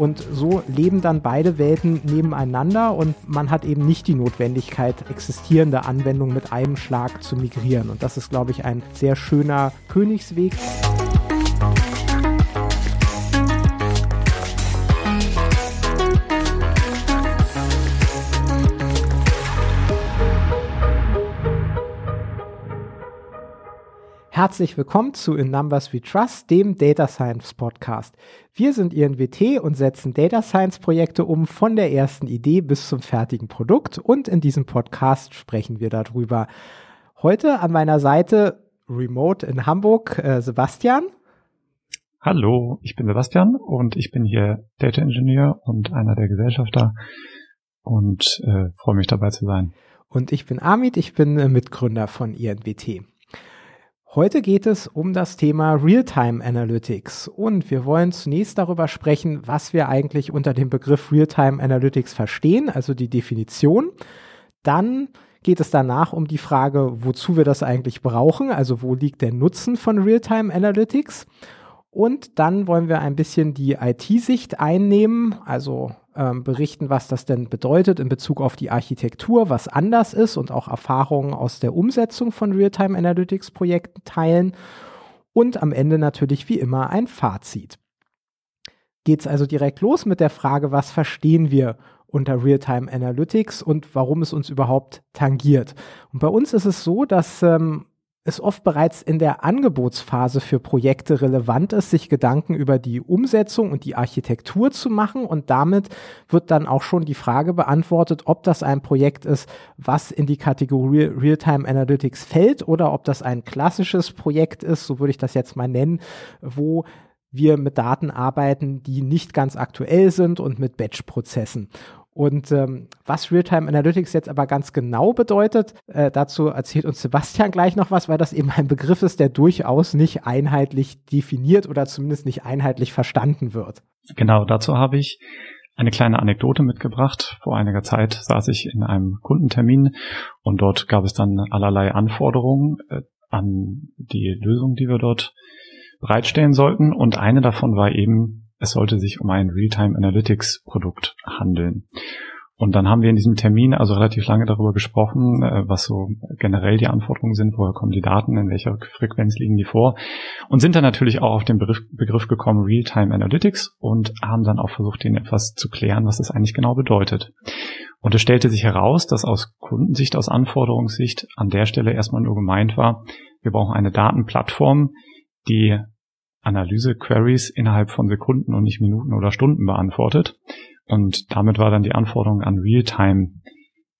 Und so leben dann beide Welten nebeneinander und man hat eben nicht die Notwendigkeit, existierende Anwendungen mit einem Schlag zu migrieren. Und das ist, glaube ich, ein sehr schöner Königsweg. Herzlich willkommen zu In Numbers We Trust, dem Data Science Podcast. Wir sind INWT und setzen Data Science Projekte um von der ersten Idee bis zum fertigen Produkt und in diesem Podcast sprechen wir darüber. Heute an meiner Seite remote in Hamburg äh, Sebastian. Hallo, ich bin Sebastian und ich bin hier Data Engineer und einer der Gesellschafter und äh, freue mich dabei zu sein. Und ich bin Amit, ich bin äh, Mitgründer von INWT. Heute geht es um das Thema Realtime Analytics und wir wollen zunächst darüber sprechen, was wir eigentlich unter dem Begriff Realtime Analytics verstehen, also die Definition. Dann geht es danach um die Frage, wozu wir das eigentlich brauchen, also wo liegt der Nutzen von Realtime Analytics. Und dann wollen wir ein bisschen die IT-Sicht einnehmen, also ähm, berichten, was das denn bedeutet in Bezug auf die Architektur, was anders ist und auch Erfahrungen aus der Umsetzung von Realtime Analytics Projekten teilen und am Ende natürlich wie immer ein Fazit. Geht es also direkt los mit der Frage, was verstehen wir unter Realtime Analytics und warum es uns überhaupt tangiert. Und bei uns ist es so, dass ähm, es oft bereits in der Angebotsphase für Projekte relevant ist, sich Gedanken über die Umsetzung und die Architektur zu machen. Und damit wird dann auch schon die Frage beantwortet, ob das ein Projekt ist, was in die Kategorie Real-Time Analytics fällt oder ob das ein klassisches Projekt ist, so würde ich das jetzt mal nennen, wo wir mit Daten arbeiten, die nicht ganz aktuell sind und mit Batch-Prozessen. Und ähm, was Realtime Analytics jetzt aber ganz genau bedeutet, äh, dazu erzählt uns Sebastian gleich noch was, weil das eben ein Begriff ist, der durchaus nicht einheitlich definiert oder zumindest nicht einheitlich verstanden wird. Genau, dazu habe ich eine kleine Anekdote mitgebracht. Vor einiger Zeit saß ich in einem Kundentermin und dort gab es dann allerlei Anforderungen äh, an die Lösung, die wir dort bereitstellen sollten. Und eine davon war eben es sollte sich um ein Realtime Analytics Produkt handeln. Und dann haben wir in diesem Termin also relativ lange darüber gesprochen, äh, was so generell die Anforderungen sind, woher kommen die Daten, in welcher Frequenz liegen die vor und sind dann natürlich auch auf den Begriff, gekommen Realtime Analytics und haben dann auch versucht, den etwas zu klären, was das eigentlich genau bedeutet. Und es stellte sich heraus, dass aus Kundensicht, aus Anforderungssicht an der Stelle erstmal nur gemeint war, wir brauchen eine Datenplattform, die Analyse-Queries innerhalb von Sekunden und nicht Minuten oder Stunden beantwortet. Und damit war dann die Anforderung an Realtime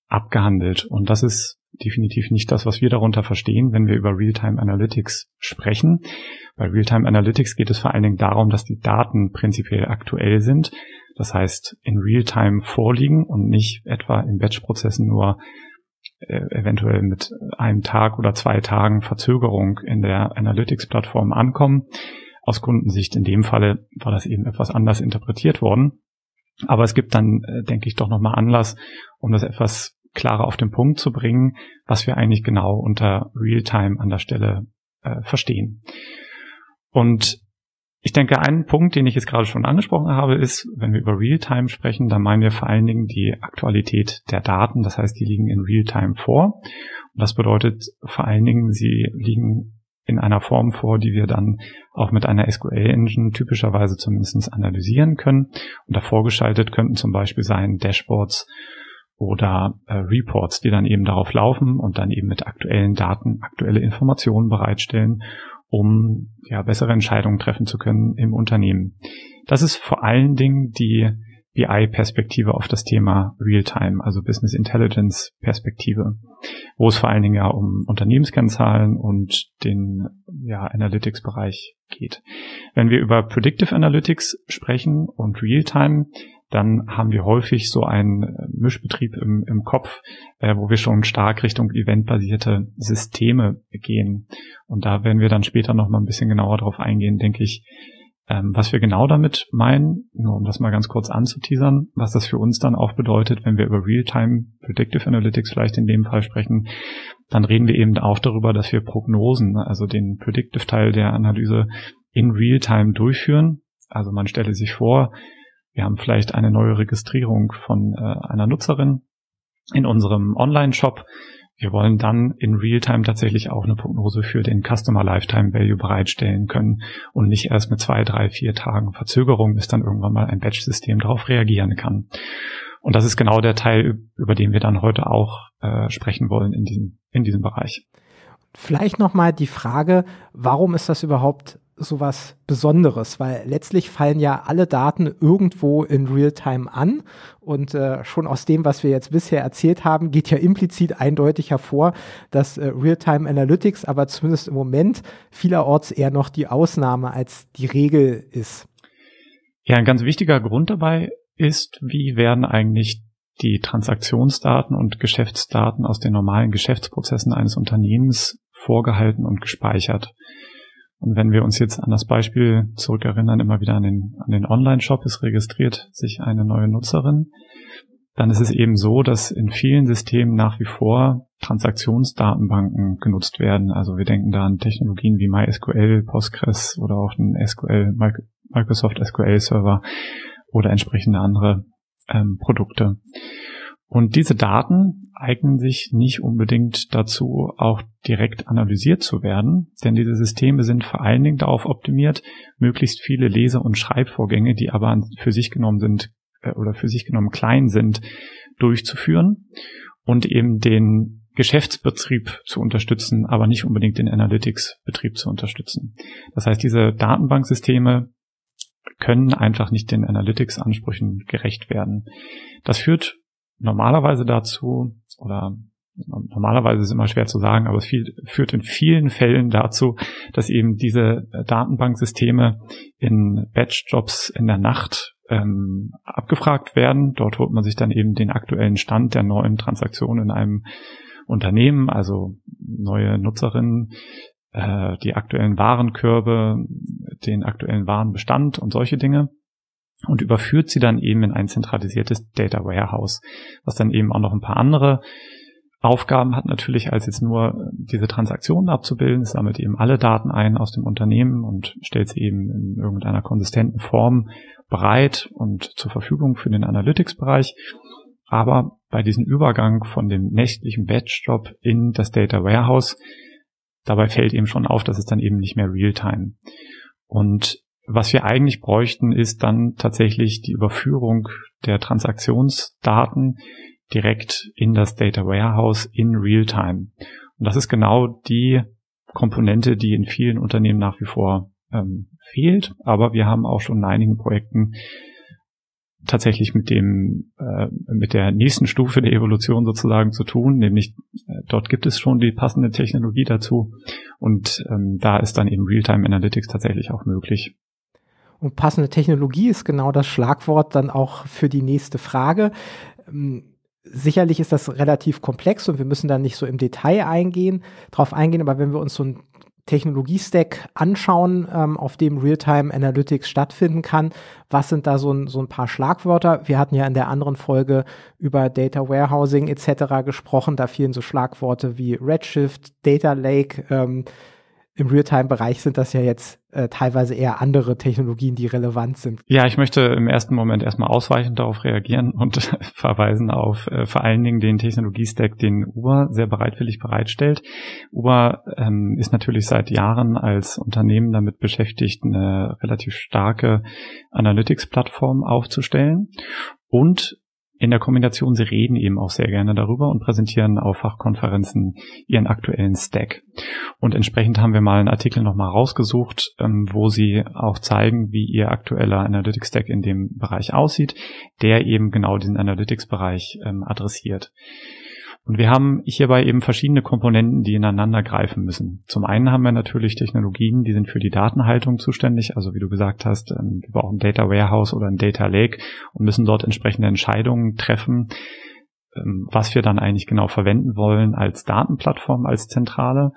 abgehandelt. Und das ist definitiv nicht das, was wir darunter verstehen, wenn wir über Realtime Analytics sprechen. Bei Realtime Analytics geht es vor allen Dingen darum, dass die Daten prinzipiell aktuell sind. Das heißt, in Realtime vorliegen und nicht etwa in Batch-Prozessen nur äh, eventuell mit einem Tag oder zwei Tagen Verzögerung in der Analytics-Plattform ankommen. Aus Kundensicht in dem Falle war das eben etwas anders interpretiert worden. Aber es gibt dann, äh, denke ich, doch nochmal Anlass, um das etwas klarer auf den Punkt zu bringen, was wir eigentlich genau unter Realtime an der Stelle äh, verstehen. Und ich denke, ein Punkt, den ich jetzt gerade schon angesprochen habe, ist, wenn wir über Realtime sprechen, dann meinen wir vor allen Dingen die Aktualität der Daten. Das heißt, die liegen in Realtime vor. Und das bedeutet vor allen Dingen, sie liegen in einer Form vor, die wir dann auch mit einer SQL-Engine typischerweise zumindest analysieren können. Und davor geschaltet könnten zum Beispiel sein Dashboards oder äh, Reports, die dann eben darauf laufen und dann eben mit aktuellen Daten aktuelle Informationen bereitstellen, um ja bessere Entscheidungen treffen zu können im Unternehmen. Das ist vor allen Dingen die BI-Perspektive auf das Thema Realtime, also Business Intelligence-Perspektive, wo es vor allen Dingen ja um Unternehmenskennzahlen und den ja, Analytics-Bereich geht. Wenn wir über Predictive Analytics sprechen und Realtime, dann haben wir häufig so einen Mischbetrieb im, im Kopf, äh, wo wir schon stark Richtung eventbasierte Systeme gehen. Und da werden wir dann später noch mal ein bisschen genauer drauf eingehen, denke ich, ähm, was wir genau damit meinen, nur um das mal ganz kurz anzuteasern, was das für uns dann auch bedeutet, wenn wir über Real-Time Predictive Analytics vielleicht in dem Fall sprechen, dann reden wir eben auch darüber, dass wir Prognosen, also den Predictive Teil der Analyse in Real-Time durchführen. Also man stelle sich vor, wir haben vielleicht eine neue Registrierung von äh, einer Nutzerin in unserem Online-Shop. Wir wollen dann in Realtime tatsächlich auch eine Prognose für den Customer Lifetime Value bereitstellen können und nicht erst mit zwei, drei, vier Tagen Verzögerung, bis dann irgendwann mal ein Batch-System darauf reagieren kann. Und das ist genau der Teil, über den wir dann heute auch äh, sprechen wollen in diesem, in diesem Bereich. Vielleicht nochmal die Frage, warum ist das überhaupt sowas Besonderes, weil letztlich fallen ja alle Daten irgendwo in Realtime an und äh, schon aus dem, was wir jetzt bisher erzählt haben, geht ja implizit eindeutig hervor, dass äh, Realtime Analytics aber zumindest im Moment vielerorts eher noch die Ausnahme als die Regel ist. Ja, ein ganz wichtiger Grund dabei ist, wie werden eigentlich die Transaktionsdaten und Geschäftsdaten aus den normalen Geschäftsprozessen eines Unternehmens vorgehalten und gespeichert. Und wenn wir uns jetzt an das Beispiel zurückerinnern, immer wieder an den, an den Online-Shop, es registriert sich eine neue Nutzerin, dann ist es eben so, dass in vielen Systemen nach wie vor Transaktionsdatenbanken genutzt werden. Also wir denken da an Technologien wie MySQL, Postgres oder auch den SQL, Microsoft SQL Server oder entsprechende andere ähm, Produkte. Und diese Daten eignen sich nicht unbedingt dazu, auch direkt analysiert zu werden, denn diese Systeme sind vor allen Dingen darauf optimiert, möglichst viele Lese- und Schreibvorgänge, die aber für sich genommen sind äh, oder für sich genommen klein sind, durchzuführen und eben den Geschäftsbetrieb zu unterstützen, aber nicht unbedingt den Analytics-Betrieb zu unterstützen. Das heißt, diese Datenbanksysteme können einfach nicht den Analytics-Ansprüchen gerecht werden. Das führt normalerweise dazu, oder normalerweise ist es immer schwer zu sagen, aber es viel, führt in vielen Fällen dazu, dass eben diese Datenbanksysteme in Batch-Jobs in der Nacht ähm, abgefragt werden. Dort holt man sich dann eben den aktuellen Stand der neuen Transaktionen in einem Unternehmen, also neue Nutzerinnen, äh, die aktuellen Warenkörbe, den aktuellen Warenbestand und solche Dinge und überführt sie dann eben in ein zentralisiertes Data Warehouse, was dann eben auch noch ein paar andere Aufgaben hat natürlich, als jetzt nur diese Transaktionen abzubilden. Es sammelt eben alle Daten ein aus dem Unternehmen und stellt sie eben in irgendeiner konsistenten Form bereit und zur Verfügung für den Analytics-Bereich. Aber bei diesem Übergang von dem nächtlichen Batch-Job in das Data Warehouse, dabei fällt eben schon auf, dass es dann eben nicht mehr Real-Time. Und was wir eigentlich bräuchten, ist dann tatsächlich die Überführung der Transaktionsdaten direkt in das Data Warehouse in Realtime. Und das ist genau die Komponente, die in vielen Unternehmen nach wie vor ähm, fehlt. Aber wir haben auch schon in einigen Projekten tatsächlich mit dem äh, mit der nächsten Stufe der Evolution sozusagen zu tun, nämlich äh, dort gibt es schon die passende Technologie dazu und ähm, da ist dann eben Realtime Analytics tatsächlich auch möglich. Und passende Technologie ist genau das Schlagwort dann auch für die nächste Frage. Ähm, sicherlich ist das relativ komplex und wir müssen da nicht so im Detail eingehen, drauf eingehen, aber wenn wir uns so ein Technologie-Stack anschauen, ähm, auf dem Realtime Analytics stattfinden kann. Was sind da so ein, so ein paar Schlagwörter? Wir hatten ja in der anderen Folge über Data Warehousing etc. gesprochen. Da fielen so Schlagworte wie Redshift, Data Lake, ähm, im Realtime-Bereich sind das ja jetzt äh, teilweise eher andere Technologien, die relevant sind. Ja, ich möchte im ersten Moment erstmal ausweichend darauf reagieren und verweisen auf äh, vor allen Dingen den Technologiestack, den Uber sehr bereitwillig bereitstellt. Uber ähm, ist natürlich seit Jahren als Unternehmen damit beschäftigt, eine relativ starke Analytics-Plattform aufzustellen und in der Kombination, sie reden eben auch sehr gerne darüber und präsentieren auf Fachkonferenzen ihren aktuellen Stack. Und entsprechend haben wir mal einen Artikel nochmal rausgesucht, ähm, wo sie auch zeigen, wie ihr aktueller Analytics Stack in dem Bereich aussieht, der eben genau diesen Analytics-Bereich ähm, adressiert. Und wir haben hierbei eben verschiedene Komponenten, die ineinander greifen müssen. Zum einen haben wir natürlich Technologien, die sind für die Datenhaltung zuständig. Also wie du gesagt hast, ähm, wir brauchen ein Data Warehouse oder ein Data Lake und müssen dort entsprechende Entscheidungen treffen, ähm, was wir dann eigentlich genau verwenden wollen als Datenplattform, als Zentrale.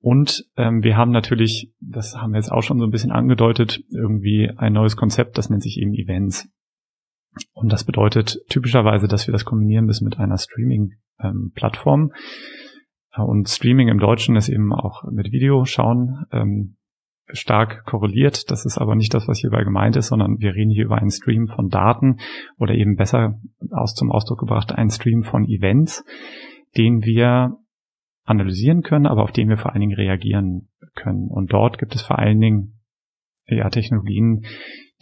Und ähm, wir haben natürlich, das haben wir jetzt auch schon so ein bisschen angedeutet, irgendwie ein neues Konzept, das nennt sich eben Events. Und das bedeutet typischerweise, dass wir das kombinieren müssen mit einer Streaming-Plattform. Ähm, und Streaming im Deutschen ist eben auch mit Video schauen. Ähm, stark korreliert. Das ist aber nicht das, was hierbei gemeint ist, sondern wir reden hier über einen Stream von Daten oder eben besser aus zum Ausdruck gebracht einen Stream von Events, den wir analysieren können, aber auf den wir vor allen Dingen reagieren können. Und dort gibt es vor allen Dingen ja, Technologien,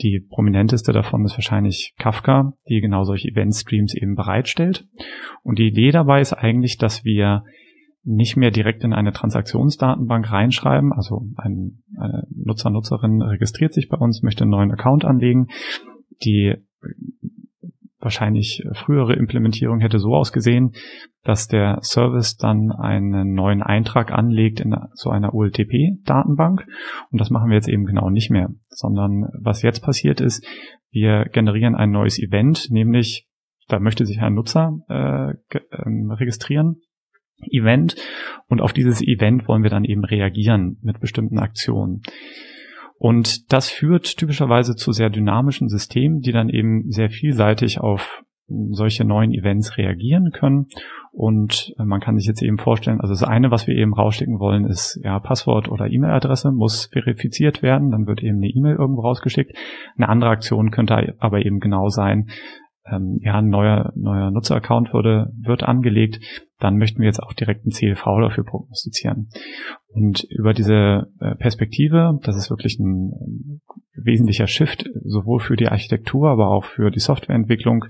die prominenteste davon ist wahrscheinlich Kafka, die genau solche Event-Streams eben bereitstellt. Und die Idee dabei ist eigentlich, dass wir nicht mehr direkt in eine Transaktionsdatenbank reinschreiben. Also ein, eine Nutzer, Nutzerin registriert sich bei uns, möchte einen neuen Account anlegen. Die wahrscheinlich frühere Implementierung hätte so ausgesehen, dass der Service dann einen neuen Eintrag anlegt in so einer OLTP-Datenbank. Und das machen wir jetzt eben genau nicht mehr, sondern was jetzt passiert ist, wir generieren ein neues Event, nämlich da möchte sich ein Nutzer äh, äh, registrieren Event und auf dieses Event wollen wir dann eben reagieren mit bestimmten Aktionen. Und das führt typischerweise zu sehr dynamischen Systemen, die dann eben sehr vielseitig auf solche neuen Events reagieren können. Und man kann sich jetzt eben vorstellen, also das eine, was wir eben rausschicken wollen, ist ja Passwort oder E-Mail-Adresse muss verifiziert werden, dann wird eben eine E-Mail irgendwo rausgeschickt. Eine andere Aktion könnte aber eben genau sein, ähm, ja, ein neuer, neuer Nutzeraccount wurde, wird angelegt, dann möchten wir jetzt auch direkt ein CLV dafür prognostizieren. Und über diese äh, Perspektive, das ist wirklich ein, ein wesentlicher Shift, sowohl für die Architektur, aber auch für die Softwareentwicklung,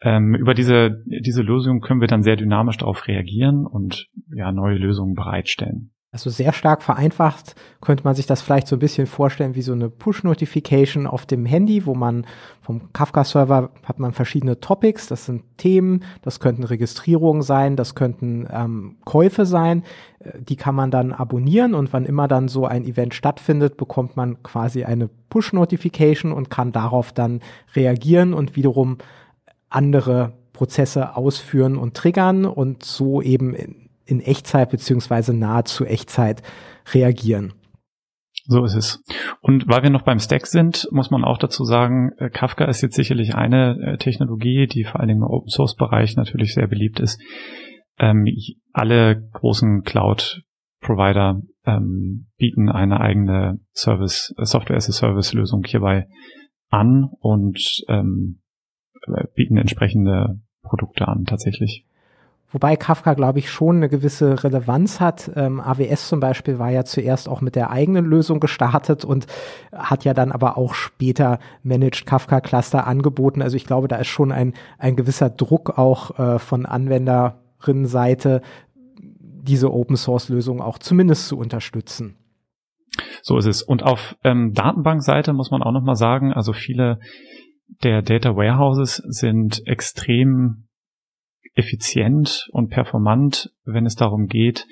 ähm, über diese, diese Lösung können wir dann sehr dynamisch darauf reagieren und ja, neue Lösungen bereitstellen. Also sehr stark vereinfacht könnte man sich das vielleicht so ein bisschen vorstellen wie so eine Push-Notification auf dem Handy, wo man vom Kafka-Server hat man verschiedene Topics, das sind Themen, das könnten Registrierungen sein, das könnten ähm, Käufe sein, äh, die kann man dann abonnieren und wann immer dann so ein Event stattfindet, bekommt man quasi eine Push-Notification und kann darauf dann reagieren und wiederum andere Prozesse ausführen und triggern und so eben in Echtzeit beziehungsweise nahezu Echtzeit reagieren. So ist es. Und weil wir noch beim Stack sind, muss man auch dazu sagen, äh, Kafka ist jetzt sicherlich eine äh, Technologie, die vor allen Dingen im Open Source Bereich natürlich sehr beliebt ist. Ähm, alle großen Cloud Provider ähm, bieten eine eigene Service, äh, Software as a Service Lösung hierbei an und ähm, bieten entsprechende Produkte an tatsächlich. Wobei Kafka, glaube ich, schon eine gewisse Relevanz hat. Ähm, AWS zum Beispiel war ja zuerst auch mit der eigenen Lösung gestartet und hat ja dann aber auch später Managed Kafka Cluster angeboten. Also ich glaube, da ist schon ein, ein gewisser Druck auch äh, von Anwenderinnenseite, diese Open Source Lösung auch zumindest zu unterstützen. So ist es. Und auf ähm, Datenbankseite muss man auch nochmal sagen, also viele der Data Warehouses sind extrem effizient und performant, wenn es darum geht,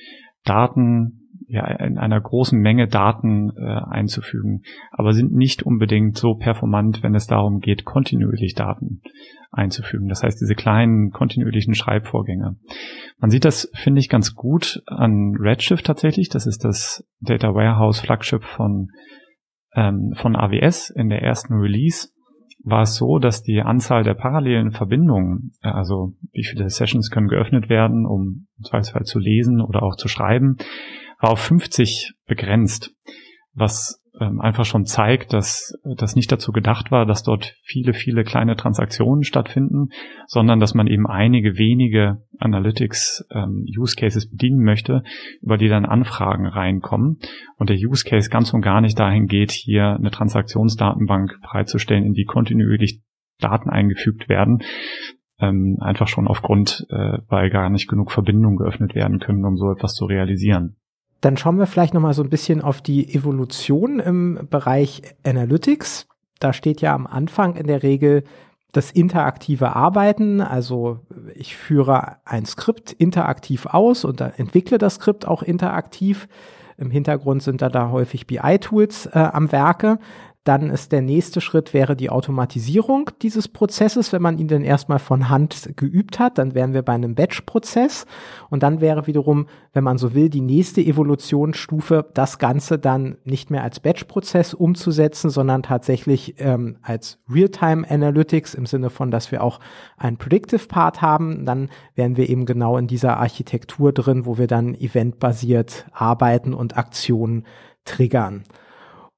Daten ja, in einer großen Menge Daten äh, einzufügen, aber sind nicht unbedingt so performant, wenn es darum geht, kontinuierlich Daten einzufügen. Das heißt, diese kleinen kontinuierlichen Schreibvorgänge. Man sieht das, finde ich, ganz gut an Redshift tatsächlich. Das ist das Data Warehouse Flagship von, ähm, von AWS in der ersten Release war es so, dass die Anzahl der parallelen Verbindungen, äh, also wie viele Sessions können geöffnet werden, um im Zweifelsfall zu lesen oder auch zu schreiben, war auf 50 begrenzt, was ähm, einfach schon zeigt, dass das nicht dazu gedacht war, dass dort viele, viele kleine Transaktionen stattfinden, sondern dass man eben einige wenige Analytics ähm, Use Cases bedienen möchte, über die dann Anfragen reinkommen und der Use Case ganz und gar nicht dahin geht, hier eine Transaktionsdatenbank bereitzustellen, in die kontinuierlich Daten eingefügt werden, ähm, einfach schon aufgrund, äh, weil gar nicht genug Verbindungen geöffnet werden können, um so etwas zu realisieren. Dann schauen wir vielleicht noch mal so ein bisschen auf die Evolution im Bereich Analytics. Da steht ja am Anfang in der Regel das interaktive Arbeiten. Also ich führe ein Skript interaktiv aus und entwickle das Skript auch interaktiv. Im Hintergrund sind da, da häufig BI-Tools äh, am Werke. Dann ist der nächste Schritt wäre die Automatisierung dieses Prozesses, wenn man ihn dann erstmal von Hand geübt hat, dann wären wir bei einem Batch-Prozess und dann wäre wiederum, wenn man so will, die nächste Evolutionsstufe, das Ganze dann nicht mehr als Batch-Prozess umzusetzen, sondern tatsächlich ähm, als Real-Time Analytics im Sinne von, dass wir auch einen Predictive Part haben. Dann wären wir eben genau in dieser Architektur drin, wo wir dann eventbasiert arbeiten und Aktionen triggern.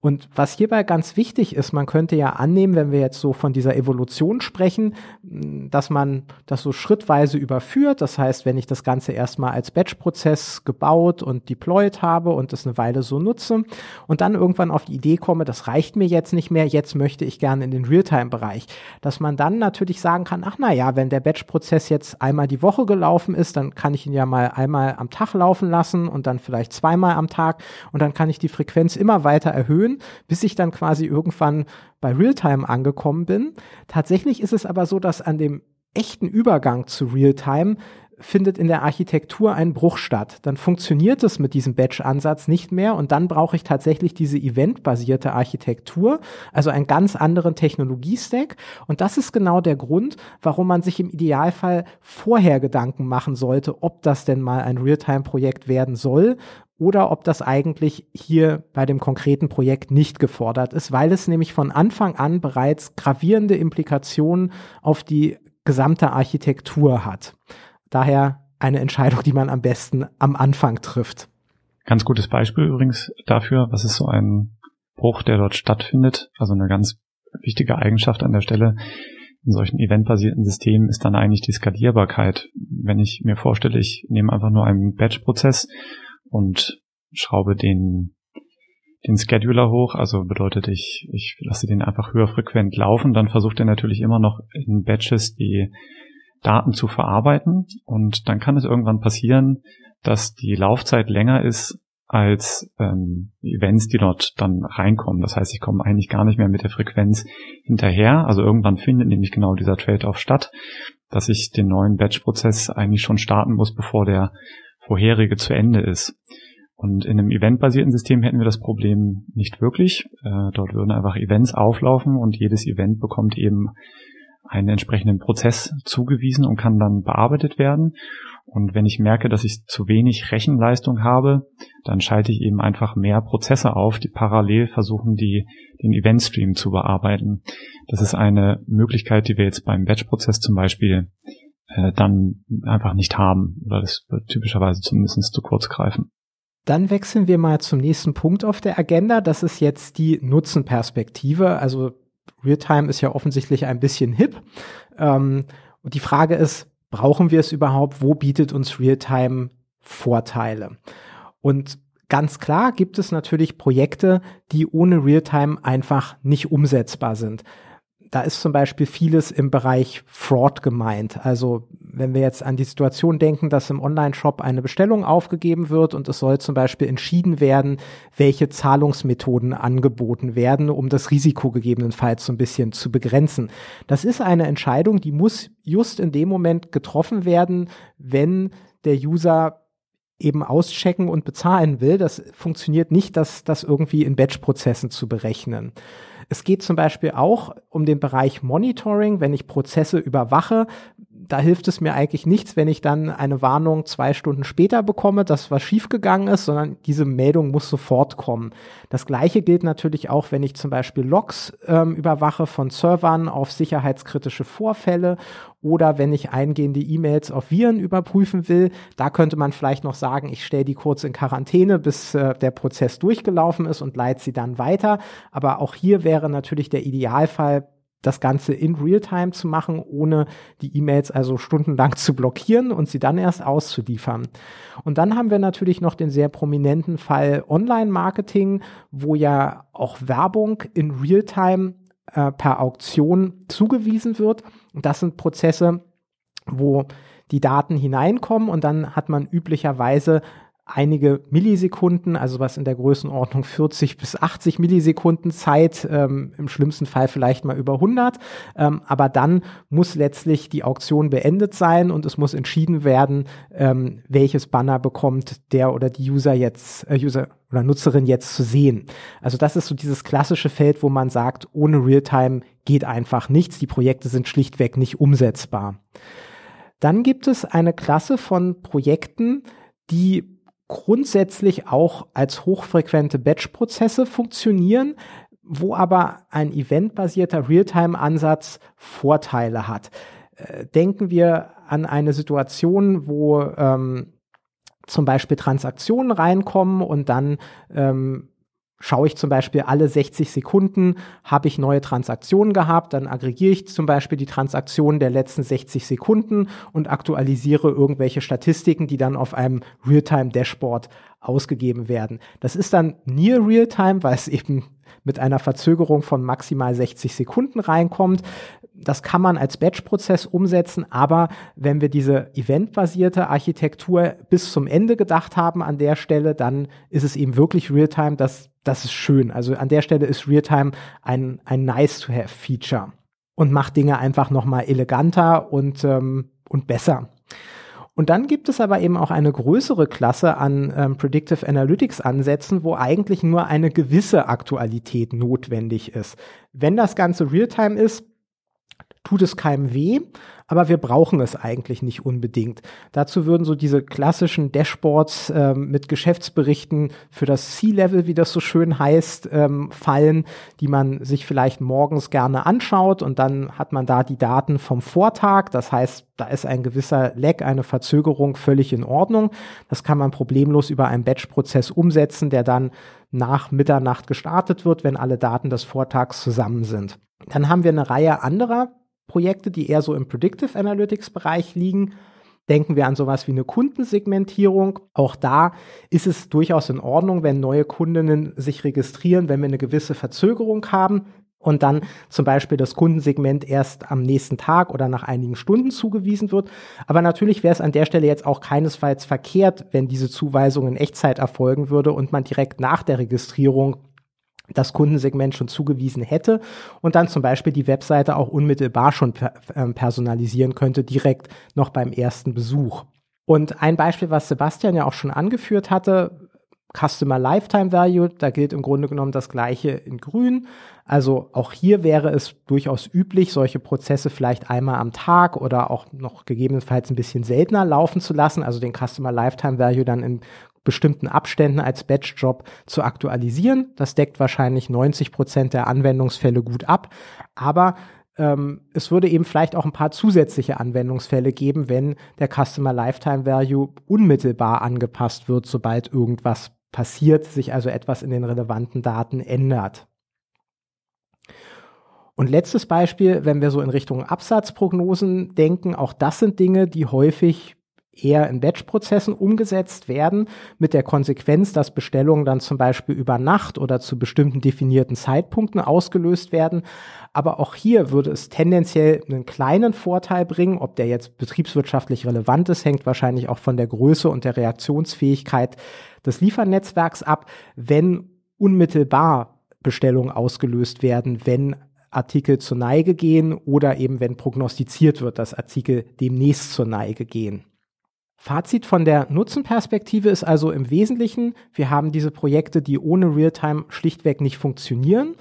Und was hierbei ganz wichtig ist, man könnte ja annehmen, wenn wir jetzt so von dieser Evolution sprechen, dass man das so schrittweise überführt. Das heißt, wenn ich das Ganze erstmal als Batch-Prozess gebaut und deployed habe und das eine Weile so nutze und dann irgendwann auf die Idee komme, das reicht mir jetzt nicht mehr, jetzt möchte ich gerne in den Realtime-Bereich, dass man dann natürlich sagen kann, ach na ja, wenn der Batch-Prozess jetzt einmal die Woche gelaufen ist, dann kann ich ihn ja mal einmal am Tag laufen lassen und dann vielleicht zweimal am Tag und dann kann ich die Frequenz immer weiter erhöhen erhöhen, bis ich dann quasi irgendwann bei Realtime angekommen bin. Tatsächlich ist es aber so, dass an dem echten Übergang zu Realtime findet in der Architektur ein Bruch statt. Dann funktioniert es mit diesem Batch-Ansatz nicht mehr und dann brauche ich tatsächlich diese eventbasierte Architektur, also einen ganz anderen Technologiestack. Und das ist genau der Grund, warum man sich im Idealfall vorher Gedanken machen sollte, ob das denn mal ein Realtime-Projekt werden soll oder ob das eigentlich hier bei dem konkreten Projekt nicht gefordert ist, weil es nämlich von Anfang an bereits gravierende Implikationen auf die gesamte Architektur hat. Daher eine Entscheidung, die man am besten am Anfang trifft. Ganz gutes Beispiel übrigens dafür, was ist so ein Bruch, der dort stattfindet. Also eine ganz wichtige Eigenschaft an der Stelle in solchen eventbasierten Systemen ist dann eigentlich die Skalierbarkeit. Wenn ich mir vorstelle, ich nehme einfach nur einen Batch-Prozess und schraube den, den Scheduler hoch, also bedeutet ich, ich lasse den einfach höher frequent laufen, dann versucht er natürlich immer noch in Batches die Daten zu verarbeiten und dann kann es irgendwann passieren, dass die Laufzeit länger ist als ähm, Events, die dort dann reinkommen. Das heißt, ich komme eigentlich gar nicht mehr mit der Frequenz hinterher. Also irgendwann findet nämlich genau dieser Trade-off statt, dass ich den neuen Batch-Prozess eigentlich schon starten muss, bevor der vorherige zu Ende ist. Und in einem eventbasierten System hätten wir das Problem nicht wirklich. Äh, dort würden einfach Events auflaufen und jedes Event bekommt eben einen entsprechenden Prozess zugewiesen und kann dann bearbeitet werden. Und wenn ich merke, dass ich zu wenig Rechenleistung habe, dann schalte ich eben einfach mehr Prozesse auf, die parallel versuchen, die, den Eventstream zu bearbeiten. Das ist eine Möglichkeit, die wir jetzt beim Batch-Prozess zum Beispiel äh, dann einfach nicht haben, weil es typischerweise zumindest zu kurz greifen. Dann wechseln wir mal zum nächsten Punkt auf der Agenda. Das ist jetzt die Nutzenperspektive. Also Realtime ist ja offensichtlich ein bisschen hip. Ähm, und die Frage ist, brauchen wir es überhaupt? Wo bietet uns Realtime Vorteile? Und ganz klar gibt es natürlich Projekte, die ohne Realtime einfach nicht umsetzbar sind da ist zum Beispiel vieles im Bereich Fraud gemeint. Also wenn wir jetzt an die Situation denken, dass im Online-Shop eine Bestellung aufgegeben wird und es soll zum Beispiel entschieden werden, welche Zahlungsmethoden angeboten werden, um das Risiko gegebenenfalls so ein bisschen zu begrenzen. Das ist eine Entscheidung, die muss just in dem Moment getroffen werden, wenn der User eben auschecken und bezahlen will. Das funktioniert nicht, das, das irgendwie in Batch-Prozessen zu berechnen. Es geht zum Beispiel auch um den Bereich Monitoring, wenn ich Prozesse überwache. Da hilft es mir eigentlich nichts, wenn ich dann eine Warnung zwei Stunden später bekomme, dass was schiefgegangen ist, sondern diese Meldung muss sofort kommen. Das gleiche gilt natürlich auch, wenn ich zum Beispiel Logs ähm, überwache von Servern auf sicherheitskritische Vorfälle oder wenn ich eingehende E-Mails auf Viren überprüfen will. Da könnte man vielleicht noch sagen, ich stelle die kurz in Quarantäne, bis äh, der Prozess durchgelaufen ist und leite sie dann weiter. Aber auch hier wäre natürlich der Idealfall, das Ganze in Realtime zu machen, ohne die E-Mails also stundenlang zu blockieren und sie dann erst auszuliefern. Und dann haben wir natürlich noch den sehr prominenten Fall Online-Marketing, wo ja auch Werbung in Realtime äh, per Auktion zugewiesen wird. Und das sind Prozesse, wo die Daten hineinkommen und dann hat man üblicherweise einige Millisekunden, also was in der Größenordnung 40 bis 80 Millisekunden Zeit, ähm, im schlimmsten Fall vielleicht mal über 100. Ähm, aber dann muss letztlich die Auktion beendet sein und es muss entschieden werden, ähm, welches Banner bekommt der oder die User jetzt, äh, User oder Nutzerin jetzt zu sehen. Also das ist so dieses klassische Feld, wo man sagt, ohne Realtime geht einfach nichts. Die Projekte sind schlichtweg nicht umsetzbar. Dann gibt es eine Klasse von Projekten, die grundsätzlich auch als hochfrequente Batch-Prozesse funktionieren, wo aber ein eventbasierter Realtime-Ansatz Vorteile hat. Äh, denken wir an eine Situation, wo ähm, zum Beispiel Transaktionen reinkommen und dann ähm, schaue ich zum Beispiel alle 60 Sekunden, habe ich neue Transaktionen gehabt, dann aggregiere ich zum Beispiel die Transaktionen der letzten 60 Sekunden und aktualisiere irgendwelche Statistiken, die dann auf einem Realtime-Dashboard ausgegeben werden. Das ist dann near Realtime, weil es eben mit einer Verzögerung von maximal 60 Sekunden reinkommt. Das kann man als Batch-Prozess umsetzen, aber wenn wir diese eventbasierte Architektur bis zum Ende gedacht haben an der Stelle, dann ist es eben wirklich Realtime. Das, das ist schön. Also an der Stelle ist Realtime ein, ein Nice-to-have-Feature und macht Dinge einfach nochmal eleganter und, ähm, und besser. Und dann gibt es aber eben auch eine größere Klasse an ähm, Predictive Analytics Ansätzen, wo eigentlich nur eine gewisse Aktualität notwendig ist. Wenn das Ganze Realtime ist, tut es keinem weh, aber wir brauchen es eigentlich nicht unbedingt. Dazu würden so diese klassischen Dashboards ähm, mit Geschäftsberichten für das C-Level, wie das so schön heißt, ähm, fallen, die man sich vielleicht morgens gerne anschaut und dann hat man da die Daten vom Vortag. Das heißt, da ist ein gewisser Lag, eine Verzögerung völlig in Ordnung. Das kann man problemlos über einen Batch-Prozess umsetzen, der dann nach Mitternacht gestartet wird, wenn alle Daten des Vortags zusammen sind. Dann haben wir eine Reihe anderer Projekte, die eher so im Predictive Analytics Bereich liegen. Denken wir an sowas wie eine Kundensegmentierung. Auch da ist es durchaus in Ordnung, wenn neue Kundinnen sich registrieren, wenn wir eine gewisse Verzögerung haben und dann zum Beispiel das Kundensegment erst am nächsten Tag oder nach einigen Stunden zugewiesen wird. Aber natürlich wäre es an der Stelle jetzt auch keinesfalls verkehrt, wenn diese Zuweisung in Echtzeit erfolgen würde und man direkt nach der Registrierung das Kundensegment schon zugewiesen hätte und dann zum Beispiel die Webseite auch unmittelbar schon ähm, personalisieren könnte, direkt noch beim ersten Besuch. Und ein Beispiel, was Sebastian ja auch schon angeführt hatte, Customer Lifetime Value, da gilt im Grunde genommen das gleiche in grün. Also auch hier wäre es durchaus üblich, solche Prozesse vielleicht einmal am Tag oder auch noch gegebenenfalls ein bisschen seltener laufen zu lassen, also den Customer Lifetime Value dann in bestimmten Abständen als Batch-Job zu aktualisieren. Das deckt wahrscheinlich 90 Prozent der Anwendungsfälle gut ab. Aber ähm, es würde eben vielleicht auch ein paar zusätzliche Anwendungsfälle geben, wenn der Customer Lifetime Value unmittelbar angepasst wird, sobald irgendwas passiert, sich also etwas in den relevanten Daten ändert. Und letztes Beispiel, wenn wir so in Richtung Absatzprognosen denken, auch das sind Dinge, die häufig eher in Batch-Prozessen umgesetzt werden, mit der Konsequenz, dass Bestellungen dann zum Beispiel über Nacht oder zu bestimmten definierten Zeitpunkten ausgelöst werden. Aber auch hier würde es tendenziell einen kleinen Vorteil bringen. Ob der jetzt betriebswirtschaftlich relevant ist, hängt wahrscheinlich auch von der Größe und der Reaktionsfähigkeit des Liefernetzwerks ab, wenn unmittelbar Bestellungen ausgelöst werden, wenn Artikel zur Neige gehen oder eben wenn prognostiziert wird, dass Artikel demnächst zur Neige gehen. Fazit von der Nutzenperspektive ist also im Wesentlichen, wir haben diese Projekte, die ohne Realtime schlichtweg nicht funktionieren.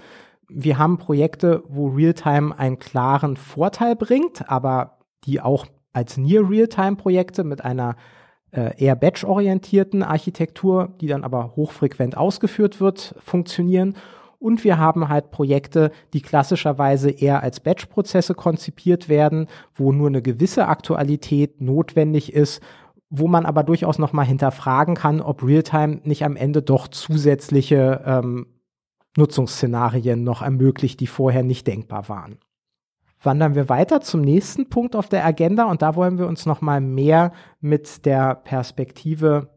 Wir haben Projekte, wo Realtime einen klaren Vorteil bringt, aber die auch als Near Realtime Projekte mit einer äh, eher batch-orientierten Architektur, die dann aber hochfrequent ausgeführt wird, funktionieren. Und wir haben halt Projekte, die klassischerweise eher als Batch-Prozesse konzipiert werden, wo nur eine gewisse Aktualität notwendig ist wo man aber durchaus noch mal hinterfragen kann, ob Realtime nicht am Ende doch zusätzliche ähm, Nutzungsszenarien noch ermöglicht, die vorher nicht denkbar waren. Wandern wir weiter zum nächsten Punkt auf der Agenda und da wollen wir uns noch mal mehr mit der Perspektive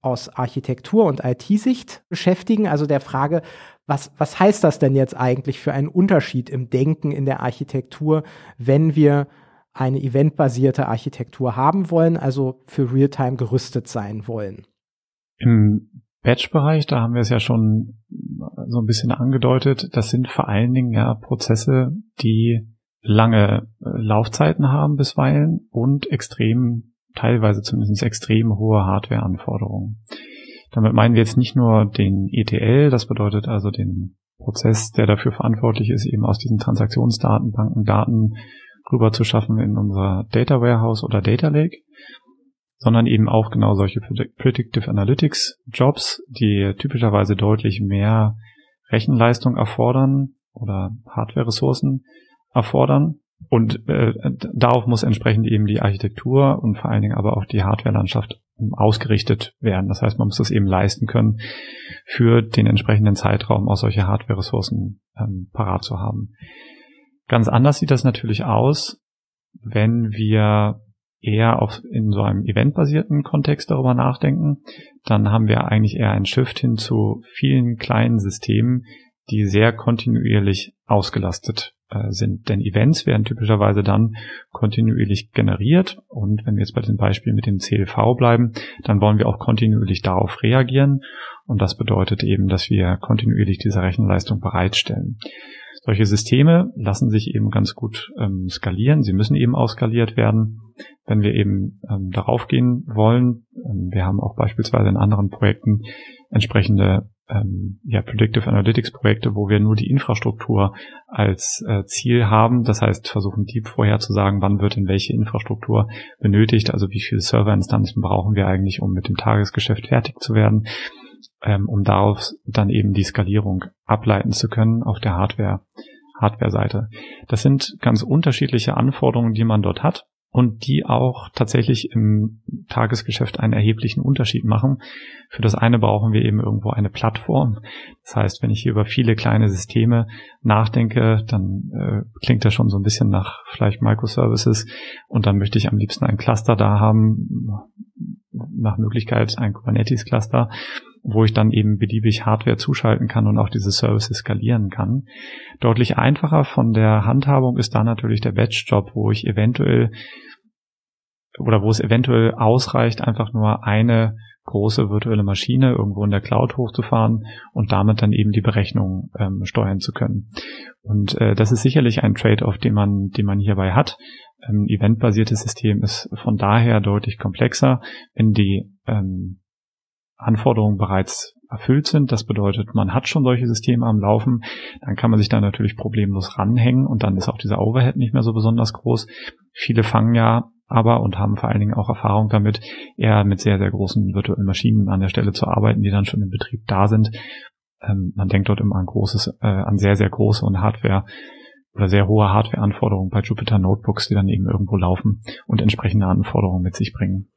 aus Architektur und IT-Sicht beschäftigen, also der Frage, was, was heißt das denn jetzt eigentlich für einen Unterschied im Denken in der Architektur, wenn wir eine eventbasierte Architektur haben wollen, also für Realtime gerüstet sein wollen. Im Batch-Bereich, da haben wir es ja schon so ein bisschen angedeutet, das sind vor allen Dingen ja Prozesse, die lange äh, Laufzeiten haben bisweilen und extrem, teilweise zumindest extrem hohe Hardware-Anforderungen. Damit meinen wir jetzt nicht nur den ETL, das bedeutet also den Prozess, der dafür verantwortlich ist, eben aus diesen Transaktionsdatenbanken Daten rüber zu schaffen in unser Data Warehouse oder Data Lake, sondern eben auch genau solche Predictive Analytics Jobs, die typischerweise deutlich mehr Rechenleistung erfordern oder Hardware-Ressourcen erfordern. Und äh, darauf muss entsprechend eben die Architektur und vor allen Dingen aber auch die Hardware-Landschaft ausgerichtet werden. Das heißt, man muss das eben leisten können, für den entsprechenden Zeitraum auch solche Hardware-Ressourcen ähm, parat zu haben. Ganz anders sieht das natürlich aus, wenn wir eher auf, in so einem eventbasierten Kontext darüber nachdenken, dann haben wir eigentlich eher ein Shift hin zu vielen kleinen Systemen, die sehr kontinuierlich ausgelastet äh, sind. Denn Events werden typischerweise dann kontinuierlich generiert und wenn wir jetzt bei dem Beispiel mit dem CLV bleiben, dann wollen wir auch kontinuierlich darauf reagieren und das bedeutet eben, dass wir kontinuierlich diese Rechenleistung bereitstellen. Solche Systeme lassen sich eben ganz gut ähm, skalieren. Sie müssen eben ausskaliert werden, wenn wir eben ähm, darauf gehen wollen. Ähm, wir haben auch beispielsweise in anderen Projekten entsprechende ähm, ja, Predictive Analytics Projekte, wo wir nur die Infrastruktur als äh, Ziel haben. Das heißt, versuchen Deep vorherzusagen, wann wird in welche Infrastruktur benötigt, also wie viele Serverinstanzen brauchen wir eigentlich, um mit dem Tagesgeschäft fertig zu werden ähm, um darauf dann eben die Skalierung ableiten zu können auf der Hardware, Hardware-Seite. Das sind ganz unterschiedliche Anforderungen, die man dort hat und die auch tatsächlich im Tagesgeschäft einen erheblichen Unterschied machen. Für das eine brauchen wir eben irgendwo eine Plattform. Das heißt, wenn ich hier über viele kleine Systeme nachdenke, dann äh, klingt das schon so ein bisschen nach vielleicht Microservices und dann möchte ich am liebsten ein Cluster da haben, nach Möglichkeit ein Kubernetes-Cluster wo ich dann eben beliebig Hardware zuschalten kann und auch diese Services skalieren kann. Deutlich einfacher von der Handhabung ist da natürlich der Batch-Job, wo ich eventuell oder wo es eventuell ausreicht, einfach nur eine große virtuelle Maschine irgendwo in der Cloud hochzufahren und damit dann eben die Berechnung ähm, steuern zu können. Und äh, das ist sicherlich ein Trade-off, den man, den man hierbei hat. Ein eventbasiertes System ist von daher deutlich komplexer. Wenn die ähm, Anforderungen bereits erfüllt sind. Das bedeutet, man hat schon solche Systeme am Laufen. Dann kann man sich da natürlich problemlos ranhängen und dann ist auch dieser Overhead nicht mehr so besonders groß. Viele fangen ja aber und haben vor allen Dingen auch Erfahrung damit, eher mit sehr, sehr großen virtuellen Maschinen an der Stelle zu arbeiten, die dann schon im Betrieb da sind. Ähm, man denkt dort immer an großes, äh, an sehr, sehr große und Hardware oder sehr hohe Hardware-Anforderungen bei Jupyter Notebooks, die dann eben irgendwo laufen und entsprechende Anforderungen mit sich bringen.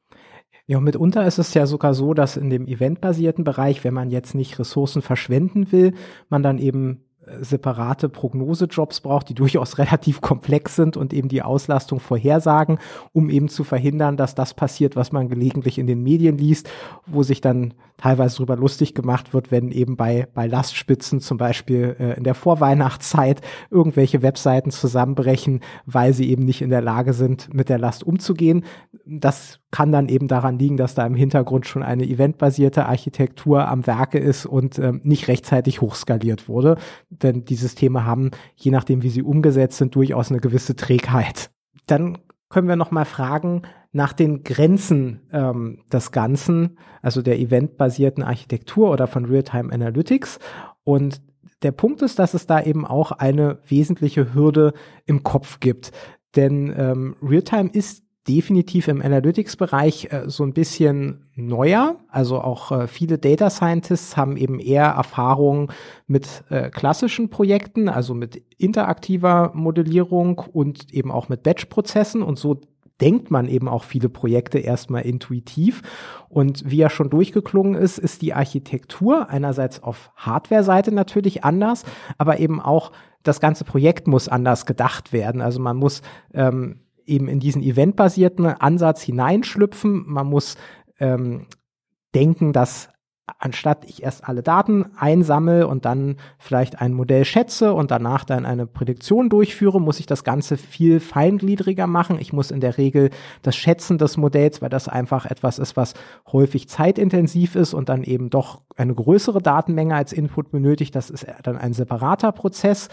Ja, und mitunter ist es ja sogar so, dass in dem eventbasierten Bereich, wenn man jetzt nicht Ressourcen verschwenden will, man dann eben äh, separate Prognosejobs braucht, die durchaus relativ komplex sind und eben die Auslastung vorhersagen, um eben zu verhindern, dass das passiert, was man gelegentlich in den Medien liest, wo sich dann teilweise darüber lustig gemacht wird, wenn eben bei, bei Lastspitzen zum Beispiel äh, in der Vorweihnachtszeit irgendwelche Webseiten zusammenbrechen, weil sie eben nicht in der Lage sind, mit der Last umzugehen. Das kann dann eben daran liegen, dass da im Hintergrund schon eine eventbasierte Architektur am Werke ist und ähm, nicht rechtzeitig hochskaliert wurde. Denn die Systeme haben, je nachdem wie sie umgesetzt sind, durchaus eine gewisse Trägheit. Dann können wir noch mal fragen nach den Grenzen ähm, des Ganzen, also der eventbasierten Architektur oder von Real-Time Analytics. Und der Punkt ist, dass es da eben auch eine wesentliche Hürde im Kopf gibt. Denn ähm, Realtime ist definitiv im Analytics-Bereich äh, so ein bisschen neuer. Also auch äh, viele Data Scientists haben eben eher Erfahrung mit äh, klassischen Projekten, also mit interaktiver Modellierung und eben auch mit Batch-Prozessen. Und so denkt man eben auch viele Projekte erstmal intuitiv. Und wie ja schon durchgeklungen ist, ist die Architektur einerseits auf Hardware-Seite natürlich anders, aber eben auch das ganze Projekt muss anders gedacht werden. Also man muss ähm, eben in diesen eventbasierten Ansatz hineinschlüpfen. Man muss ähm, denken, dass anstatt ich erst alle Daten einsammle und dann vielleicht ein Modell schätze und danach dann eine Prädiktion durchführe, muss ich das Ganze viel feingliedriger machen. Ich muss in der Regel das Schätzen des Modells, weil das einfach etwas ist, was häufig zeitintensiv ist und dann eben doch eine größere Datenmenge als Input benötigt. Das ist dann ein separater Prozess.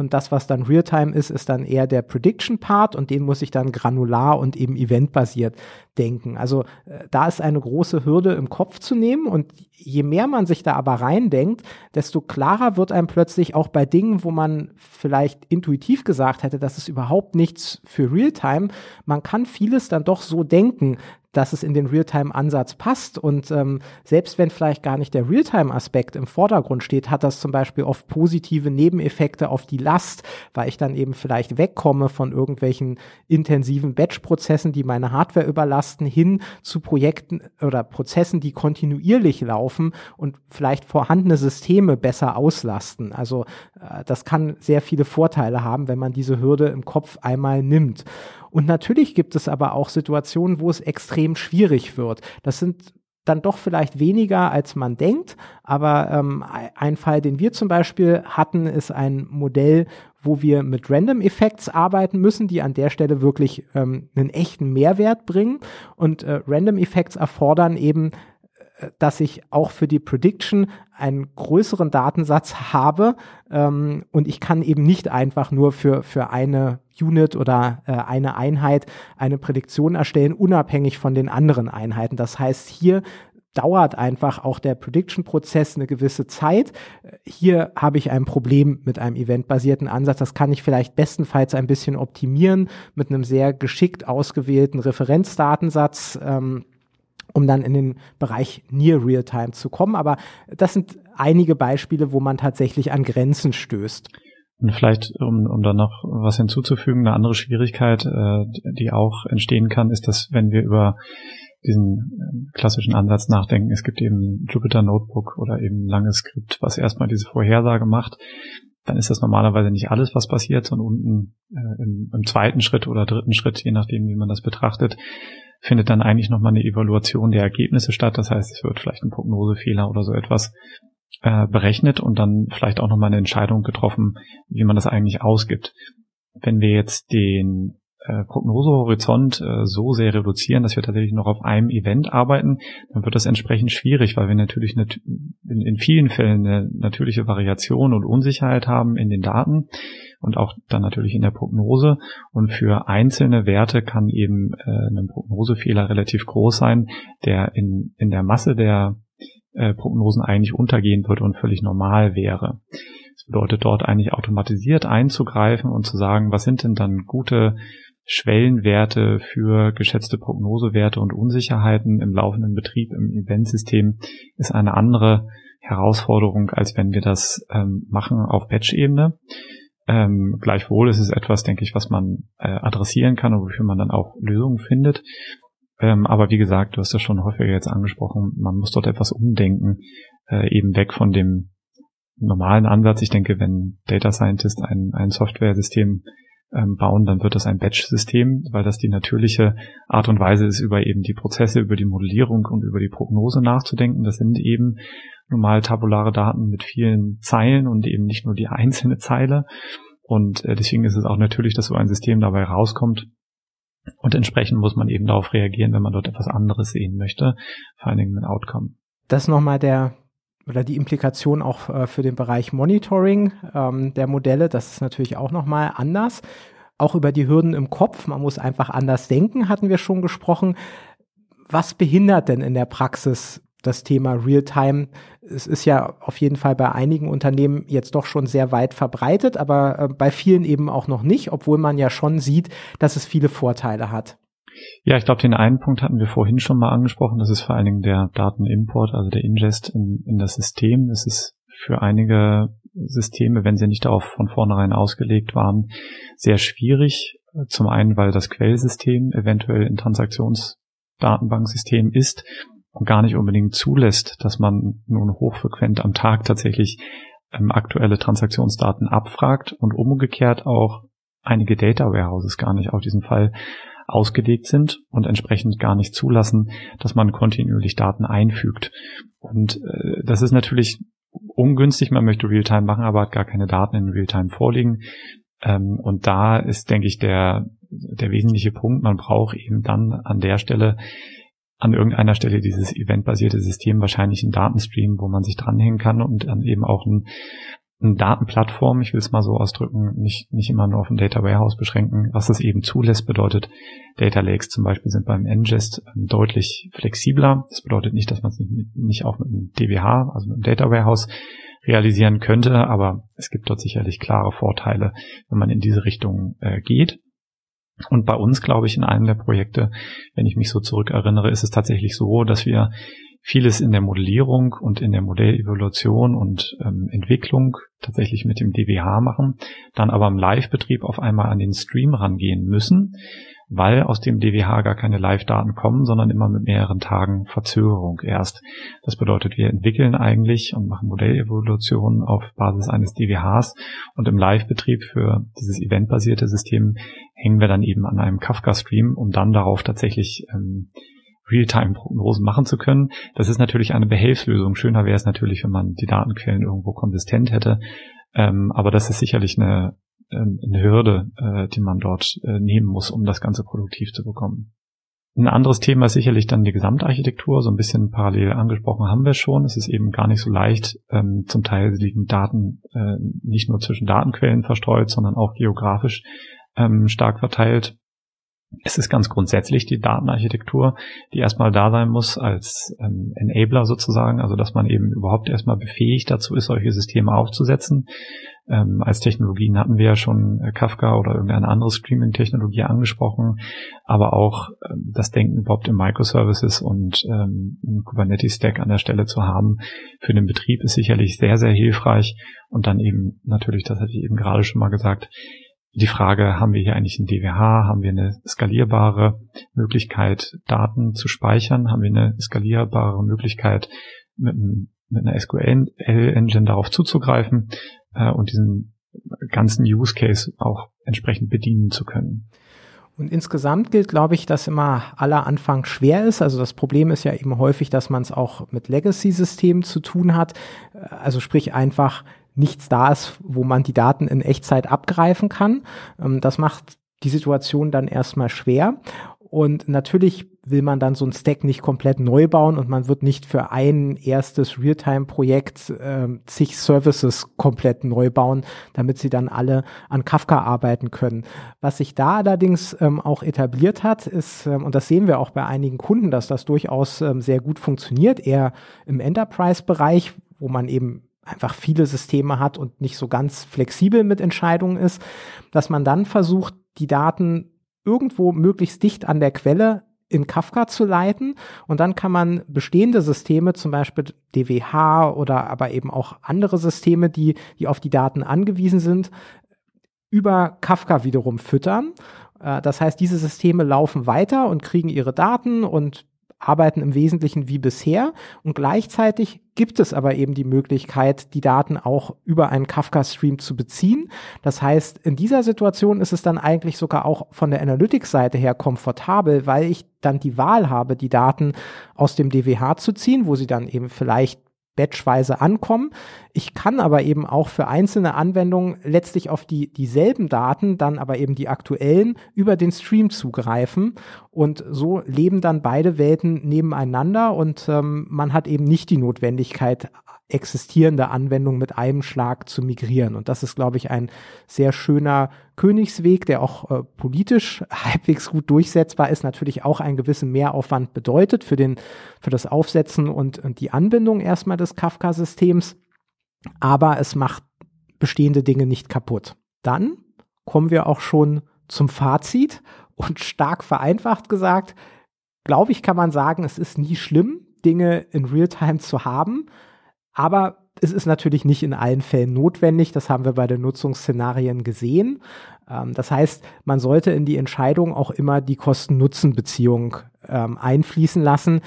Und das, was dann Realtime ist, ist dann eher der Prediction-Part und den muss ich dann granular und eben eventbasiert denken. Also äh, da ist eine große Hürde im Kopf zu nehmen und je mehr man sich da aber reindenkt, desto klarer wird einem plötzlich auch bei Dingen, wo man vielleicht intuitiv gesagt hätte, das ist überhaupt nichts für Realtime. Man kann vieles dann doch so denken, dass es in den Realtime-Ansatz passt. Und ähm, selbst wenn vielleicht gar nicht der Realtime-Aspekt im Vordergrund steht, hat das zum Beispiel oft positive Nebeneffekte auf die Last, weil ich dann eben vielleicht wegkomme von irgendwelchen intensiven Batch-Prozessen, die meine Hardware überlasten, hin zu Projekten oder Prozessen, die kontinuierlich laufen und vielleicht vorhandene Systeme besser auslasten. Also äh, das kann sehr viele Vorteile haben, wenn man diese Hürde im Kopf einmal nimmt. Und natürlich gibt es aber auch Situationen, wo es extrem schwierig wird. Das sind dann doch vielleicht weniger, als man denkt. Aber ähm, ein Fall, den wir zum Beispiel hatten, ist ein Modell, wo wir mit Random Effects arbeiten müssen, die an der Stelle wirklich ähm, einen echten Mehrwert bringen. Und äh, Random Effects erfordern eben dass ich auch für die Prediction einen größeren Datensatz habe ähm, und ich kann eben nicht einfach nur für, für eine Unit oder äh, eine Einheit eine Prädiktion erstellen, unabhängig von den anderen Einheiten. Das heißt, hier dauert einfach auch der Prediction-Prozess eine gewisse Zeit. Hier habe ich ein Problem mit einem eventbasierten Ansatz. Das kann ich vielleicht bestenfalls ein bisschen optimieren mit einem sehr geschickt ausgewählten Referenzdatensatz. Ähm, um dann in den Bereich Near Real-Time zu kommen. Aber das sind einige Beispiele, wo man tatsächlich an Grenzen stößt. Und vielleicht, um, um da noch was hinzuzufügen, eine andere Schwierigkeit, äh, die auch entstehen kann, ist, dass wenn wir über diesen äh, klassischen Ansatz nachdenken, es gibt eben Jupyter Notebook oder eben ein langes Skript, was erstmal diese Vorhersage macht, dann ist das normalerweise nicht alles, was passiert, sondern unten äh, im, im zweiten Schritt oder dritten Schritt, je nachdem, wie man das betrachtet, findet dann eigentlich nochmal eine Evaluation der Ergebnisse statt. Das heißt, es wird vielleicht ein Prognosefehler oder so etwas äh, berechnet und dann vielleicht auch nochmal eine Entscheidung getroffen, wie man das eigentlich ausgibt. Wenn wir jetzt den äh, Prognosehorizont äh, so sehr reduzieren, dass wir tatsächlich noch auf einem Event arbeiten, dann wird das entsprechend schwierig, weil wir natürlich nat in, vielen Fällen eine natürliche Variation und Unsicherheit haben in den Daten und auch dann natürlich in der Prognose. Und für einzelne Werte kann eben äh, ein Prognosefehler relativ groß sein, der in, der Masse der Prognosen eigentlich untergehen würde und völlig normal wäre. Das bedeutet dort eigentlich automatisiert einzugreifen und zu sagen, was sind denn dann gute Schwellenwerte für geschätzte Prognosewerte und Unsicherheiten im laufenden Betrieb im Eventsystem ist eine andere Herausforderung, als wenn wir das ähm, machen auf Batch-Ebene. Ähm, gleichwohl ist es etwas, denke ich, was man äh, adressieren kann und wofür man dann auch Lösungen findet. Ähm, aber wie gesagt, du hast das schon häufiger jetzt angesprochen, man muss dort etwas umdenken, äh, eben weg von dem normalen Ansatz. Ich denke, wenn Data Scientist ein, ein Software-System ähm, bauen, dann wird das ein Batch-System, weil das die natürliche Art und Weise ist, über eben die Prozesse, über die Modellierung und über die Prognose nachzudenken. Das sind eben normal tabulare Daten mit vielen Zeilen und eben nicht nur die einzelne Zeile. Und äh, deswegen ist es auch natürlich, dass so ein System dabei rauskommt. Und entsprechend muss man eben darauf reagieren, wenn man dort etwas anderes sehen möchte, vor allen Dingen mit Outcome. Das ist nochmal der oder die Implikation auch äh, für den Bereich Monitoring ähm, der Modelle. Das ist natürlich auch nochmal anders. Auch über die Hürden im Kopf. Man muss einfach anders denken, hatten wir schon gesprochen. Was behindert denn in der Praxis das Thema Realtime. Es ist ja auf jeden Fall bei einigen Unternehmen jetzt doch schon sehr weit verbreitet, aber äh, bei vielen eben auch noch nicht, obwohl man ja schon sieht, dass es viele Vorteile hat. Ja, ich glaube, den einen Punkt hatten wir vorhin schon mal angesprochen. Das ist vor allen Dingen der Datenimport, also der Ingest in, in das System. Das ist für einige Systeme, wenn sie nicht darauf von vornherein ausgelegt waren, sehr schwierig. Zum einen, weil das Quellsystem eventuell ein Transaktionsdatenbanksystem ist und gar nicht unbedingt zulässt, dass man nun hochfrequent am Tag tatsächlich ähm, aktuelle Transaktionsdaten abfragt und umgekehrt auch einige Data Warehouses gar nicht auf diesen Fall ausgelegt sind und entsprechend gar nicht zulassen, dass man kontinuierlich Daten einfügt. Und äh, das ist natürlich ungünstig. Man möchte Realtime machen, aber hat gar keine Daten in Realtime vorliegen. Ähm, und da ist, denke ich, der, der wesentliche Punkt. Man braucht eben dann an der Stelle an irgendeiner Stelle dieses eventbasierte System wahrscheinlich einen Datenstream, wo man sich dranhängen kann und dann eben auch ein, eine Datenplattform, ich will es mal so ausdrücken, nicht, nicht immer nur auf ein Data Warehouse beschränken. Was das eben zulässt, bedeutet, Data Lakes zum Beispiel sind beim Ingest ähm, deutlich flexibler. Das bedeutet nicht, dass man es nicht, nicht auch mit einem DWH, also mit einem Data Warehouse realisieren könnte, aber es gibt dort sicherlich klare Vorteile, wenn man in diese Richtung äh, geht. Und bei uns, glaube ich, in einem der Projekte, wenn ich mich so zurückerinnere, ist es tatsächlich so, dass wir vieles in der Modellierung und in der Modellevolution und ähm, Entwicklung tatsächlich mit dem DWH machen, dann aber im Live-Betrieb auf einmal an den Stream rangehen müssen, weil aus dem DWH gar keine Live-Daten kommen, sondern immer mit mehreren Tagen Verzögerung erst. Das bedeutet, wir entwickeln eigentlich und machen Modellevolutionen auf Basis eines DWHs und im Live-Betrieb für dieses eventbasierte System hängen wir dann eben an einem Kafka-Stream, um dann darauf tatsächlich ähm, Realtime-Prognosen machen zu können. Das ist natürlich eine Behelfslösung. Schöner wäre es natürlich, wenn man die Datenquellen irgendwo konsistent hätte. Ähm, aber das ist sicherlich eine, ähm, eine Hürde, äh, die man dort äh, nehmen muss, um das Ganze produktiv zu bekommen. Ein anderes Thema ist sicherlich dann die Gesamtarchitektur. So ein bisschen parallel angesprochen haben wir schon. Es ist eben gar nicht so leicht. Ähm, zum Teil liegen Daten äh, nicht nur zwischen Datenquellen verstreut, sondern auch geografisch ähm, stark verteilt. Es ist ganz grundsätzlich die Datenarchitektur, die erstmal da sein muss als ähm, Enabler sozusagen, also dass man eben überhaupt erstmal befähigt dazu ist, solche Systeme aufzusetzen. Ähm, als Technologien hatten wir ja schon äh, Kafka oder irgendeine andere Streaming-Technologie angesprochen, aber auch ähm, das Denken überhaupt in Microservices und ähm, Kubernetes-Stack an der Stelle zu haben für den Betrieb ist sicherlich sehr, sehr hilfreich. Und dann eben natürlich, das hatte ich eben gerade schon mal gesagt, die Frage, haben wir hier eigentlich ein DWH, haben wir eine skalierbare Möglichkeit, Daten zu speichern, haben wir eine skalierbare Möglichkeit, mit, mit einer SQL-Engine darauf zuzugreifen äh, und diesen ganzen Use Case auch entsprechend bedienen zu können. Und insgesamt gilt, glaube ich, dass immer aller Anfang schwer ist. Also das Problem ist ja eben häufig, dass man es auch mit Legacy-Systemen zu tun hat. Also sprich einfach nichts da ist, wo man die Daten in Echtzeit abgreifen kann. Ähm, das macht die Situation dann erstmal schwer. Und natürlich will man dann so ein Stack nicht komplett neu bauen und man wird nicht für ein erstes Realtime-Projekt äh, zig Services komplett neu bauen, damit sie dann alle an Kafka arbeiten können. Was sich da allerdings ähm, auch etabliert hat, ist, ähm, und das sehen wir auch bei einigen Kunden, dass das durchaus ähm, sehr gut funktioniert, eher im Enterprise-Bereich, wo man eben einfach viele Systeme hat und nicht so ganz flexibel mit Entscheidungen ist, dass man dann versucht, die Daten irgendwo möglichst dicht an der Quelle in Kafka zu leiten und dann kann man bestehende Systeme, zum Beispiel DWH oder aber eben auch andere Systeme, die, die auf die Daten angewiesen sind, über Kafka wiederum füttern. Äh, das heißt, diese Systeme laufen weiter und kriegen ihre Daten und arbeiten im Wesentlichen wie bisher und gleichzeitig gibt es aber eben die Möglichkeit, die Daten auch über einen Kafka-Stream zu beziehen. Das heißt, in dieser Situation ist es dann eigentlich sogar auch von der Analytics-Seite her komfortabel, weil ich dann die Wahl habe, die Daten aus dem DWH zu ziehen, wo sie dann eben vielleicht batchweise ankommen. Ich kann aber eben auch für einzelne Anwendungen letztlich auf die dieselben Daten, dann aber eben die aktuellen, über den Stream zugreifen. Und so leben dann beide Welten nebeneinander und ähm, man hat eben nicht die Notwendigkeit, existierende Anwendung mit einem Schlag zu migrieren. Und das ist, glaube ich, ein sehr schöner Königsweg, der auch äh, politisch halbwegs gut durchsetzbar ist, natürlich auch einen gewissen Mehraufwand bedeutet für den, für das Aufsetzen und, und die Anbindung erstmal des Kafka-Systems. Aber es macht bestehende Dinge nicht kaputt. Dann kommen wir auch schon zum Fazit und stark vereinfacht gesagt, glaube ich, kann man sagen, es ist nie schlimm, Dinge in Realtime zu haben. Aber es ist natürlich nicht in allen Fällen notwendig. Das haben wir bei den Nutzungsszenarien gesehen. Ähm, das heißt, man sollte in die Entscheidung auch immer die Kosten-Nutzen-Beziehung ähm, einfließen lassen.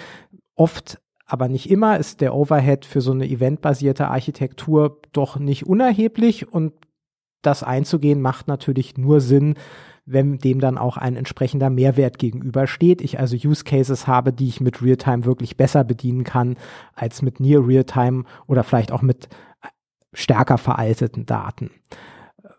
Oft aber nicht immer ist der Overhead für so eine eventbasierte Architektur doch nicht unerheblich und das einzugehen macht natürlich nur Sinn, wenn dem dann auch ein entsprechender Mehrwert gegenübersteht. Ich also Use Cases habe, die ich mit Realtime wirklich besser bedienen kann als mit Near Realtime oder vielleicht auch mit stärker veralteten Daten.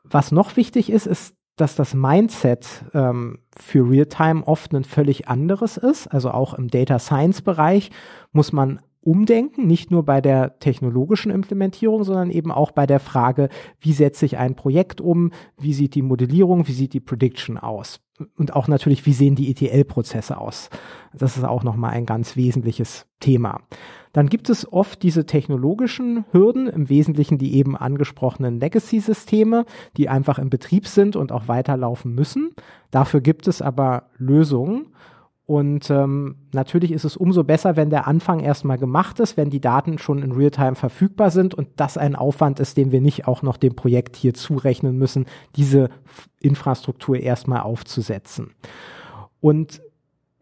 Was noch wichtig ist, ist, dass das Mindset ähm, für Realtime oft ein völlig anderes ist. Also auch im Data Science Bereich muss man umdenken, nicht nur bei der technologischen Implementierung, sondern eben auch bei der Frage, wie setze ich ein Projekt um, wie sieht die Modellierung, wie sieht die Prediction aus und auch natürlich, wie sehen die ETL-Prozesse aus. Das ist auch nochmal ein ganz wesentliches Thema. Dann gibt es oft diese technologischen Hürden, im Wesentlichen die eben angesprochenen Legacy-Systeme, die einfach im Betrieb sind und auch weiterlaufen müssen. Dafür gibt es aber Lösungen. Und ähm, natürlich ist es umso besser, wenn der Anfang erstmal gemacht ist, wenn die Daten schon in Realtime verfügbar sind und das ein Aufwand ist, den wir nicht auch noch dem Projekt hier zurechnen müssen, diese Infrastruktur erstmal aufzusetzen. Und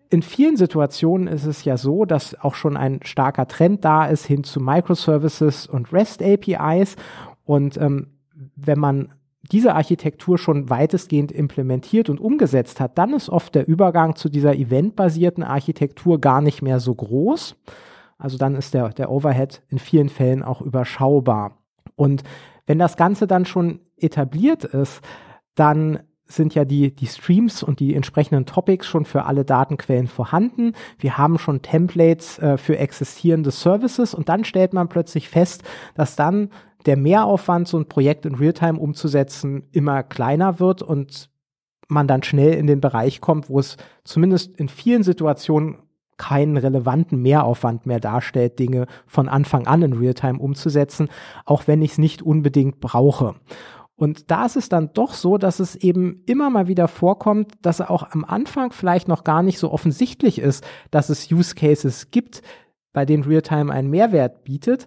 in vielen Situationen ist es ja so, dass auch schon ein starker Trend da ist hin zu Microservices und REST APIs. Und ähm, wenn man diese Architektur schon weitestgehend implementiert und umgesetzt hat, dann ist oft der Übergang zu dieser eventbasierten Architektur gar nicht mehr so groß. Also dann ist der, der Overhead in vielen Fällen auch überschaubar. Und wenn das Ganze dann schon etabliert ist, dann sind ja die, die Streams und die entsprechenden Topics schon für alle Datenquellen vorhanden. Wir haben schon Templates äh, für existierende Services und dann stellt man plötzlich fest, dass dann der Mehraufwand, so ein Projekt in Realtime umzusetzen, immer kleiner wird und man dann schnell in den Bereich kommt, wo es zumindest in vielen Situationen keinen relevanten Mehraufwand mehr darstellt, Dinge von Anfang an in Realtime umzusetzen, auch wenn ich es nicht unbedingt brauche. Und da ist es dann doch so, dass es eben immer mal wieder vorkommt, dass auch am Anfang vielleicht noch gar nicht so offensichtlich ist, dass es Use Cases gibt, bei denen Realtime einen Mehrwert bietet,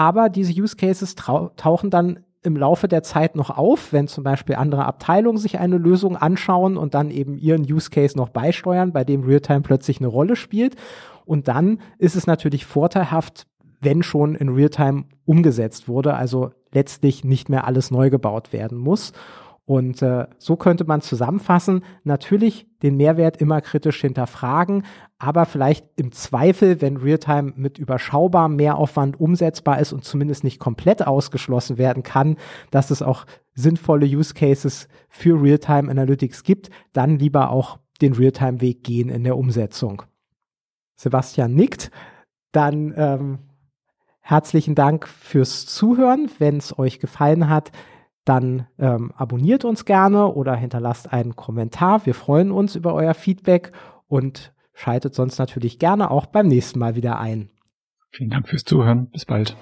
aber diese Use Cases tauchen dann im Laufe der Zeit noch auf, wenn zum Beispiel andere Abteilungen sich eine Lösung anschauen und dann eben ihren Use Case noch beisteuern, bei dem Realtime plötzlich eine Rolle spielt. Und dann ist es natürlich vorteilhaft, wenn schon in Realtime umgesetzt wurde, also letztlich nicht mehr alles neu gebaut werden muss. Und äh, so könnte man zusammenfassen, natürlich den Mehrwert immer kritisch hinterfragen, aber vielleicht im Zweifel, wenn Realtime mit überschaubarem Mehraufwand umsetzbar ist und zumindest nicht komplett ausgeschlossen werden kann, dass es auch sinnvolle Use Cases für Realtime Analytics gibt, dann lieber auch den Realtime-Weg gehen in der Umsetzung. Sebastian nickt. Dann ähm, herzlichen Dank fürs Zuhören. Wenn es euch gefallen hat, dann ähm, abonniert uns gerne oder hinterlasst einen Kommentar. Wir freuen uns über euer Feedback und schaltet sonst natürlich gerne auch beim nächsten Mal wieder ein. Vielen Dank fürs Zuhören. Bis bald.